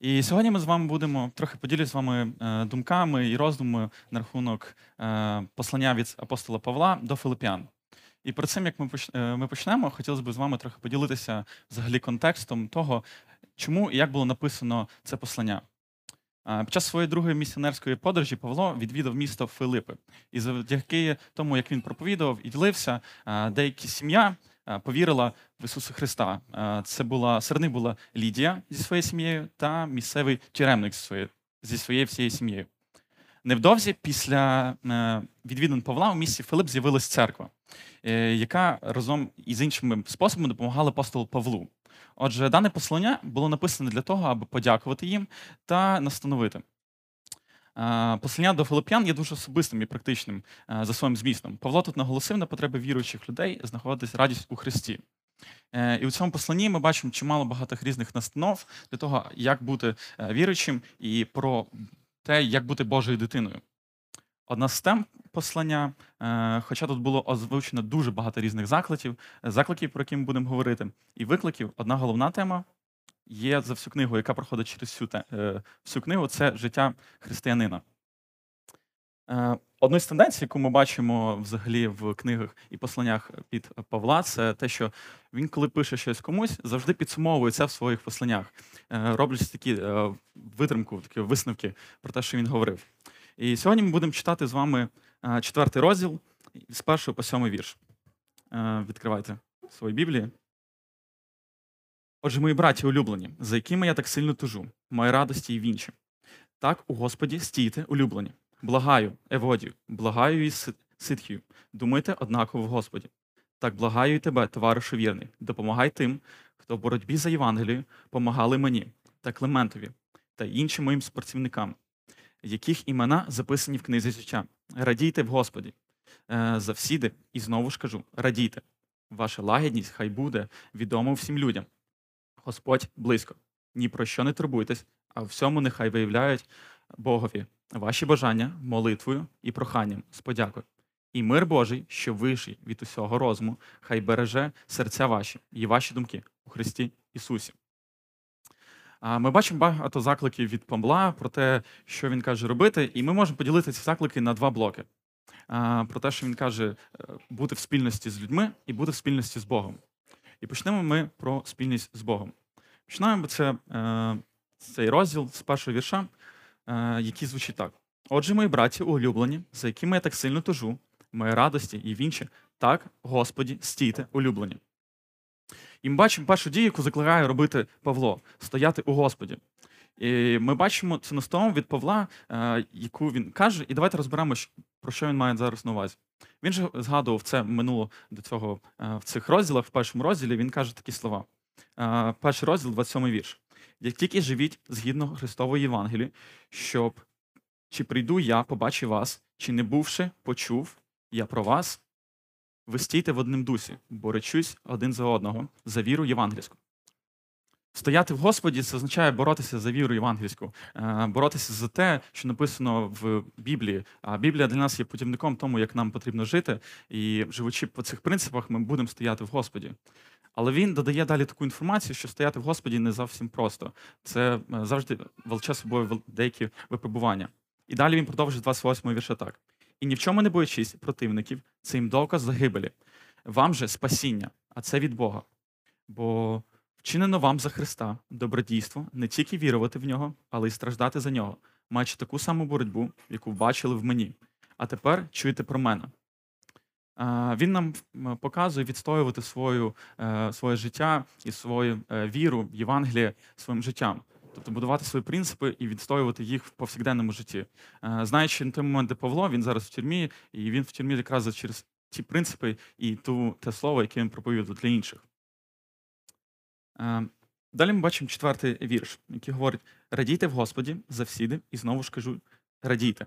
І сьогодні ми з вами будемо трохи поділюсь з вами е, думками і роздумами на рахунок е, послання від апостола Павла до Филип'ян. І перед цим, як ми е, почнемо, хотілося б з вами трохи поділитися взагалі контекстом того, чому і як було написано це послання. Під час своєї другої місіонерської подорожі Павло відвідав місто Филипи. І завдяки тому, як він проповідував і ділився, деякі сім'я повірила в Ісуса Христа. Е, Це була серед них була Лідія зі своєю сім'єю та місцевий тюремник зі своєю, всією сім'єю. Невдовзі після е, відвідин Павла у місті Филип з'явилась церква, е, яка разом із іншими способами допомагала апостолу Павлу. Отже, дане послання було написане для того, аби подякувати їм та настановити. Послання до Филип'ян є дуже особистим і практичним е, за своїм змістом. Павло тут наголосив на потреби віруючих людей знаходити радість у Христі. Е, І у цьому посланні ми бачимо чимало багатих різних настанов для того, як бути е, віруючим, і про те, як бути Божою дитиною. Одна з тем послання, хоча тут було озвучено дуже багато різних закликів, закликів, про які ми будемо говорити, і викликів, одна головна тема є за всю книгу, яка проходить через всю, е, всю книгу, це життя християнина. Е, Одну з тенденцій, яку ми бачимо взагалі в книгах і посланнях від Павла, це те, що він, коли пише щось комусь, завжди підсумовує це в своїх посланнях, е, роблячи такі витримку, такі висновки про те, що він говорив. І сьогодні ми будемо читати з вами четвертий розділ з першого по сьомий вірш. Відкривайте свої Біблії. Отже, мої браті улюблені, за якими я так сильно тужу, мої радості і вінчі. Так у Господі стійте улюблені. Благаю, Еводію, благаю і Си- Ситхію. Думайте однаково в Господі. Так благаю і тебе, товаришу вірний. Допомагай тим, хто в боротьбі за Євангелією помагали мені та Клементові та іншим моїм спортівникам, яких імена записані в книзі життя. Радійте в Господі. Е, Завсіди, і знову ж кажу, радійте. Ваша лагідність хай буде відома всім людям. Господь близько. Ні про що не турбуйтесь, а всьому нехай виявляють Богові ваші бажання молитвою і проханням з подякою. І мир Божий, що вищий від усього розуму, хай береже серця ваші і ваші думки у Христі Ісусі. Ми бачимо багато закликів від Павла про те, що він каже робити, і ми можемо поділити ці заклики на два блоки. Про те, що він каже е, бути в спільності з людьми і бути в спільності з Богом. І почнемо ми про спільність з Богом. Починаємо це, е, цей розділ з першого вірша, е, який звучить так: Отже, мої браті улюблені, за якими я так сильно тужу, мої радості і вінчі, так, Господі, стійте улюблені. І ми бачимо першу дію, яку закликає робити Павло стояти у Господі. І ми бачимо цю настанову від Павла, е, яку він каже, і давайте розберемо, про що він має зараз на увазі. Він же згадував це минуло до цього е, в цих розділах, в першому розділі він каже такі слова. Е, Перший розділ, 27 вірш. Як тільки живіть згідно Христової Євангелії, щоб чи прийду я, побачу вас, чи не бувши, почув я про вас, ви стійте в одним дусі, бо речусь один за одного за віру євангельську. Стояти в Господі це означає боротися за віру євангельську, е, боротися за те, що написано в Біблії. А Біблія для нас є путівником тому, як нам потрібно жити, і живучи по цих принципах, ми будемо стояти в Господі. Але він додає далі таку інформацію, що стояти в Господі не зовсім просто. Це е, завжди волче собою деякі випробування. І далі він продовжує 28 вірша так. І ні в чому не боячись противників, це їм доказ загибелі. Вам же спасіння, а це від Бога. Бо вчинено вам за Христа добродійство не тільки вірувати в нього, але й страждати за нього, маючи таку саму боротьбу, яку бачили в мені. А тепер чуєте про мене. Він нам показує відстоювати свою, е, своє життя і свою е, віру в Євангеліє своїм життям. Тобто будувати свої принципи і відстоювати їх в повсякденному житті. Е, Знаючи на той момент, де Павло, він зараз в тюрмі, і він в тюрмі якраз через ті принципи і ту, те слово, яке він проповідував для інших. Е, Далі ми бачимо четвертий вірш, який говорить: радійте в Господі завсіди, і знову ж кажу, радійте.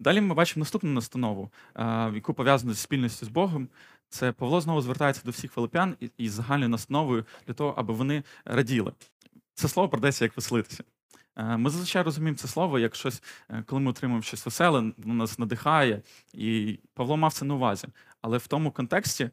Далі ми бачимо наступну настанову, е, яку пов'язану з спільністю з Богом. Це Павло знову звертається до всіх филип'ян із загальною настановою для того, аби вони раділи. Це слово продається як веселитися. Е, Ми зазвичай розуміємо це слово як щось, е, коли ми отримуємо щось веселе, воно нас надихає, і Павло мав це на увазі. Але в тому контексті,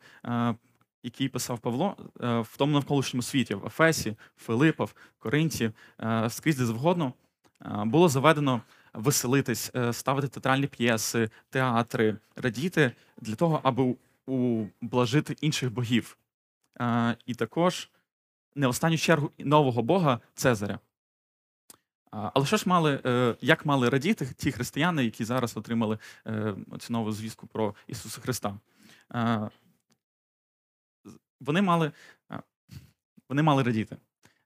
який писав Павло, е, в тому навколишньому світі, в Ефесі, Филиппах, Коринті, е, скрізь де завгодно, е, було заведено веселитись, ставити театральні п'єси, театри, радіти для того, аби ублажити інших богів. І також не в останню чергу нового Бога Цезаря. Але що ж мали, як мали радіти ті християни, які зараз отримали цю нову звістку про Ісуса Христа? Вони мали, е, вони мали радіти.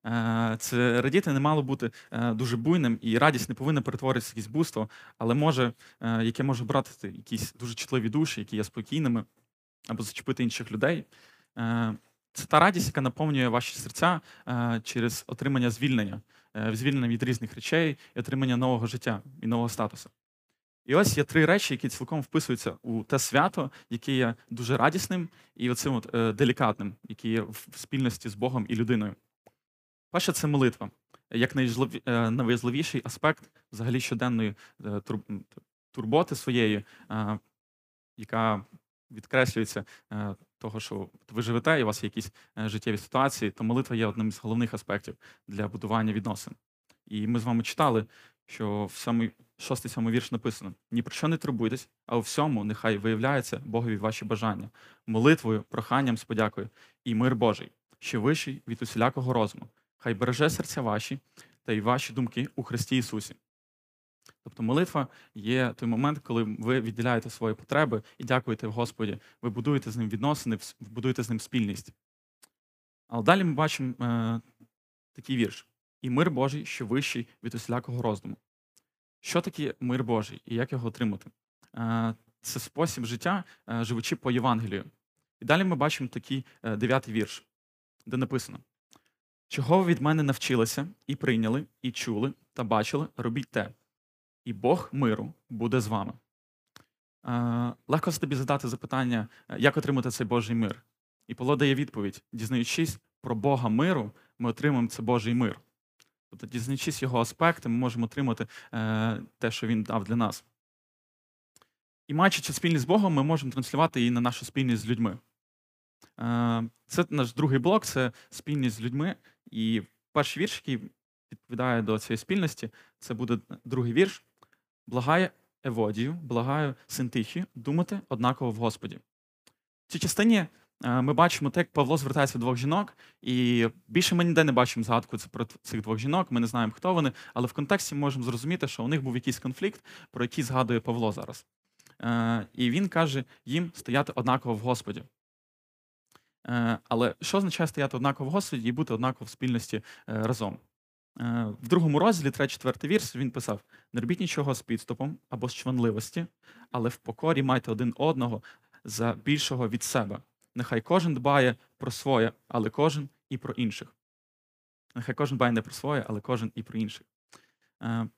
Е, Це радіти не мало бути е, дуже буйним, і радість не повинна перетворитися в якесь буйство, але може, яке може брати якісь дуже чутливі душі, які є спокійними, або зачепити інших людей. Це та радість, яка наповнює ваші серця через отримання звільнення, звільнення від різних речей і отримання нового життя і нового статусу. І ось є три речі, які цілком вписуються у те свято, яке є дуже радісним і оцим от, е, делікатним, яке є в спільності з Богом і людиною. Перше це молитва, як е, найважливіший аспект взагалі щоденної е, тур- турботи своєї, е, яка відкреслюється е, того, що ви живете, і у вас є якісь е, життєві ситуації, то молитва є одним з головних аспектів для будування відносин. І ми з вами читали, що в самий шостий сьомий вірш написано: ні про що не турбуйтесь, а у всьому нехай виявляється Богові ваші бажання, молитвою, проханням з подякою і мир Божий, що вищий від усілякого розуму. Хай береже серця ваші та й ваші думки у Христі Ісусі. Тобто молитва є той момент, коли ви відділяєте свої потреби і дякуєте Господі. Ви будуєте з ним відносини, будуєте з ним спільність. Але далі ми бачимо е, такий вірш: і мир Божий, що вищий від усілякого роздуму. Що таке мир Божий і як його отримати? Е, це спосіб життя, е, живучи по Євангелію. І далі ми бачимо такий е, дев'ятий вірш, де написано: Чого ви від мене навчилися і прийняли, і чули, та бачили, робіть те, і Бог миру буде з вами. Легко собі задати запитання, як отримати цей Божий мир. І Павло дає відповідь: дізнаючись про Бога миру, ми отримуємо цей Божий мир. Тобто, дізнаючись його аспекти, ми можемо отримати е, те, що він дав для нас. І маючи спільність з Богом, ми можемо транслювати її на нашу спільність з людьми. Е, Це наш другий блок це спільність з людьми. І перший вірш, який відповідає до цієї спільності, це буде другий вірш. Благає Еводію, благаю Синтихію думати однаково в Господі. В цій частині ми бачимо те, як Павло звертається до двох жінок, і більше ми ніде не бачимо згадку про цих двох жінок, ми не знаємо, хто вони, але в контексті ми можемо зрозуміти, що у них був якийсь конфлікт, про який згадує Павло зараз. Е, І він каже їм стояти однаково в Господі. Е, Але що означає стояти однаково в Господі і бути однаково в спільності е, разом? Е, В другому розділі, 3-4 вірш, він писав: не робіть нічого з підступом або з чванливості, але в покорі майте один одного за більшого від себе. Нехай кожен дбає про своє, але кожен і про інших. Нехай кожен дбає не про своє, але кожен і про інших. Е,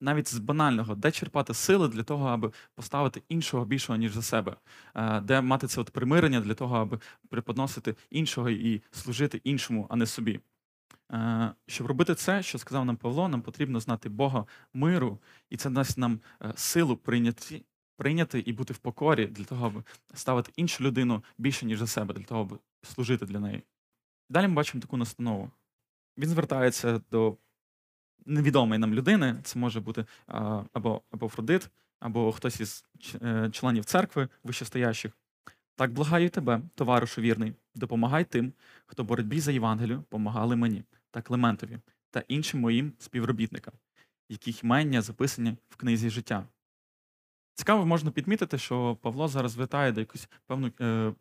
Навіть з банального, де черпати сили для того, аби поставити іншого більшого, ніж за себе, Е, де мати це от примирення для того, аби преподносити іншого і служити іншому, а не собі. Е, Щоб робити це, що сказав нам Павло, нам потрібно знати Бога миру, і це дасть нам силу прийняти, прийняти і бути в покорі для того, аби ставити іншу людину більше, ніж за себе, для того, аби служити для неї. Далі ми бачимо таку настанову. Він звертається до невідомої нам людини, це може бути або, або Афродит, або хтось із е, членів церкви вищестоящих. Так благаю тебе, товаришу вірний, допомагай тим, хто в боротьбі за Євангелію помагали мені та Клементові та іншим моїм співробітникам, яких імення записані в книзі життя. Цікаво, можна підмітити, що Павло зараз звертає до якусь певну е,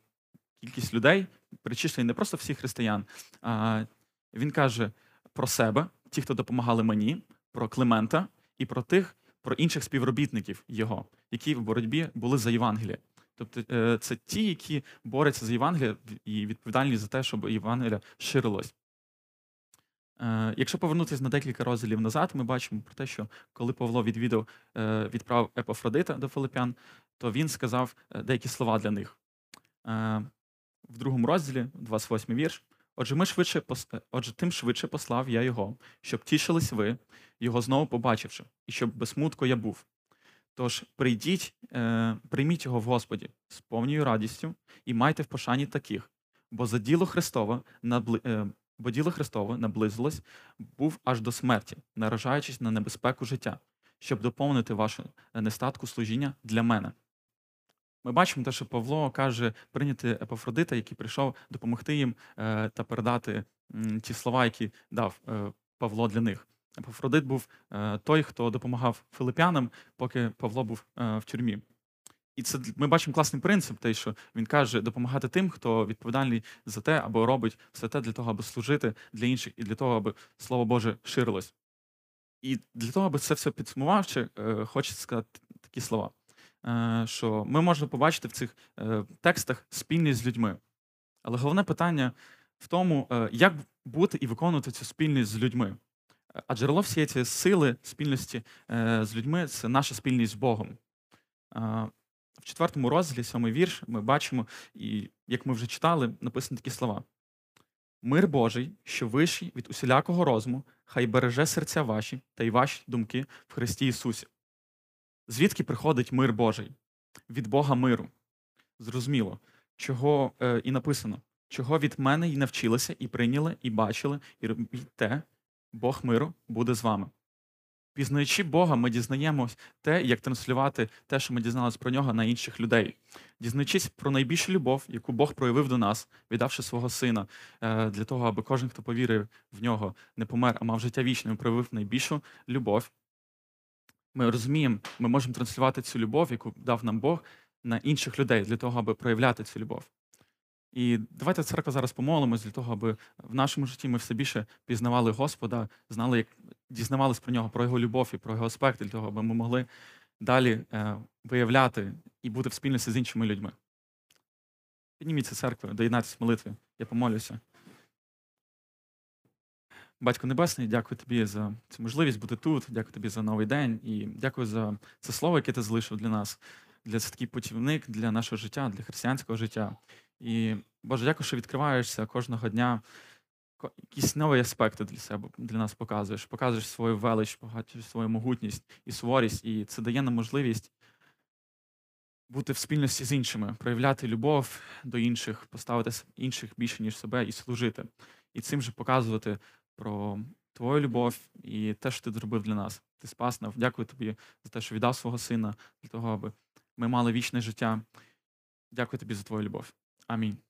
кількість людей, перечислені не просто всіх християн, а він каже про себе, ті, хто допомагали мені, про Климента і про тих, про інших співробітників його, які в боротьбі були за Євангеліє. Тобто е, це ті, які борються за Євангеліє і відповідальні за те, щоб Євангелія ширилось. Е, Якщо повернутися на декілька розділів назад, ми бачимо про те, що коли Павло відвідав, е, відправив Епофродита до Филипян, то він сказав е, деякі слова для них. В другому розділі, 28 вірш. Отже, ми швидше отже, тим швидше послав я його, щоб тішились ви, його знову побачивши, і щоб без смутку я був. Тож прийдіть, прийміть його в Господі з повною радістю і майте в пошані таких, Бо за діло Христове бо діло Христове наблизилось, був аж до смерті, наражаючись на небезпеку життя, щоб доповнити вашу нестатку служіння для мене. Ми бачимо те, що Павло каже прийняти Епафродита, який прийшов допомогти їм е, та передати ті слова, які дав е, Павло для них. Епафродит був е, той, хто допомагав филип'янам, поки Павло був е, в тюрмі. І це ми бачимо класний принцип, той, що він каже допомагати тим, хто відповідальний за те або робить все те для того, аби служити для інших і для того, аби слово Боже ширилось. І для того, аби це все підсумувавши, е, хочеться сказати такі слова, е, що ми можемо побачити в цих е, текстах спільність з людьми. Але головне питання в тому, як бути і виконувати цю спільність з людьми. А джерело всієї цієї сили спільності з людьми це наша спільність з Богом. В четвертому розділі, сьомий вірш, ми бачимо, і як ми вже читали, написані такі слова: Мир Божий, що вищий від усілякого розуму, хай береже серця ваші та й ваші думки в Христі Ісусі. Звідки приходить мир Божий? Від Бога миру. Зрозуміло, чого е, і написано, чого від мене і навчилися, і прийняли, і бачили, і робіть те, Бог миру буде з вами. Пізнаючи Бога, ми дізнаємось те, як транслювати те, що ми дізналися про нього на інших людей. Дізнаючись про найбільшу любов, яку Бог проявив до нас, віддавши свого сина е, для того, аби кожен, хто повірив в нього, не помер, а мав життя вічне, проявив найбільшу любов. Ми розуміємо, ми можемо транслювати цю любов, яку дав нам Бог, на інших людей для того, аби проявляти цю любов. І давайте церква зараз помолимось для того, аби в нашому житті ми все більше пізнавали Господа, знали, як дізнавались про нього, про його любов і про його аспекти, для того, аби ми могли далі е, виявляти і бути в спільності з іншими людьми. Підніміться церкви, доєднайтесь в молитві, я помолюся. Батько Небесний, дякую тобі за цю можливість бути тут. Дякую тобі за новий день і дякую за це слово, яке ти залишив для нас, для це такий путівник для нашого життя, для християнського життя. І Боже, дякую, що відкриваєшся кожного дня. Якісь нові аспекти для себе для нас показуєш, показуєш свою велич, свою могутність і суворість, і це дає нам можливість бути в спільності з іншими, проявляти любов до інших, поставити інших більше, ніж себе, і служити. І цим же показувати про твою любов і те, що ти зробив для нас. Ти спас нас. Дякую тобі за те, що віддав свого сина для того, аби ми мали вічне життя. Дякую тобі за твою любов. Amén.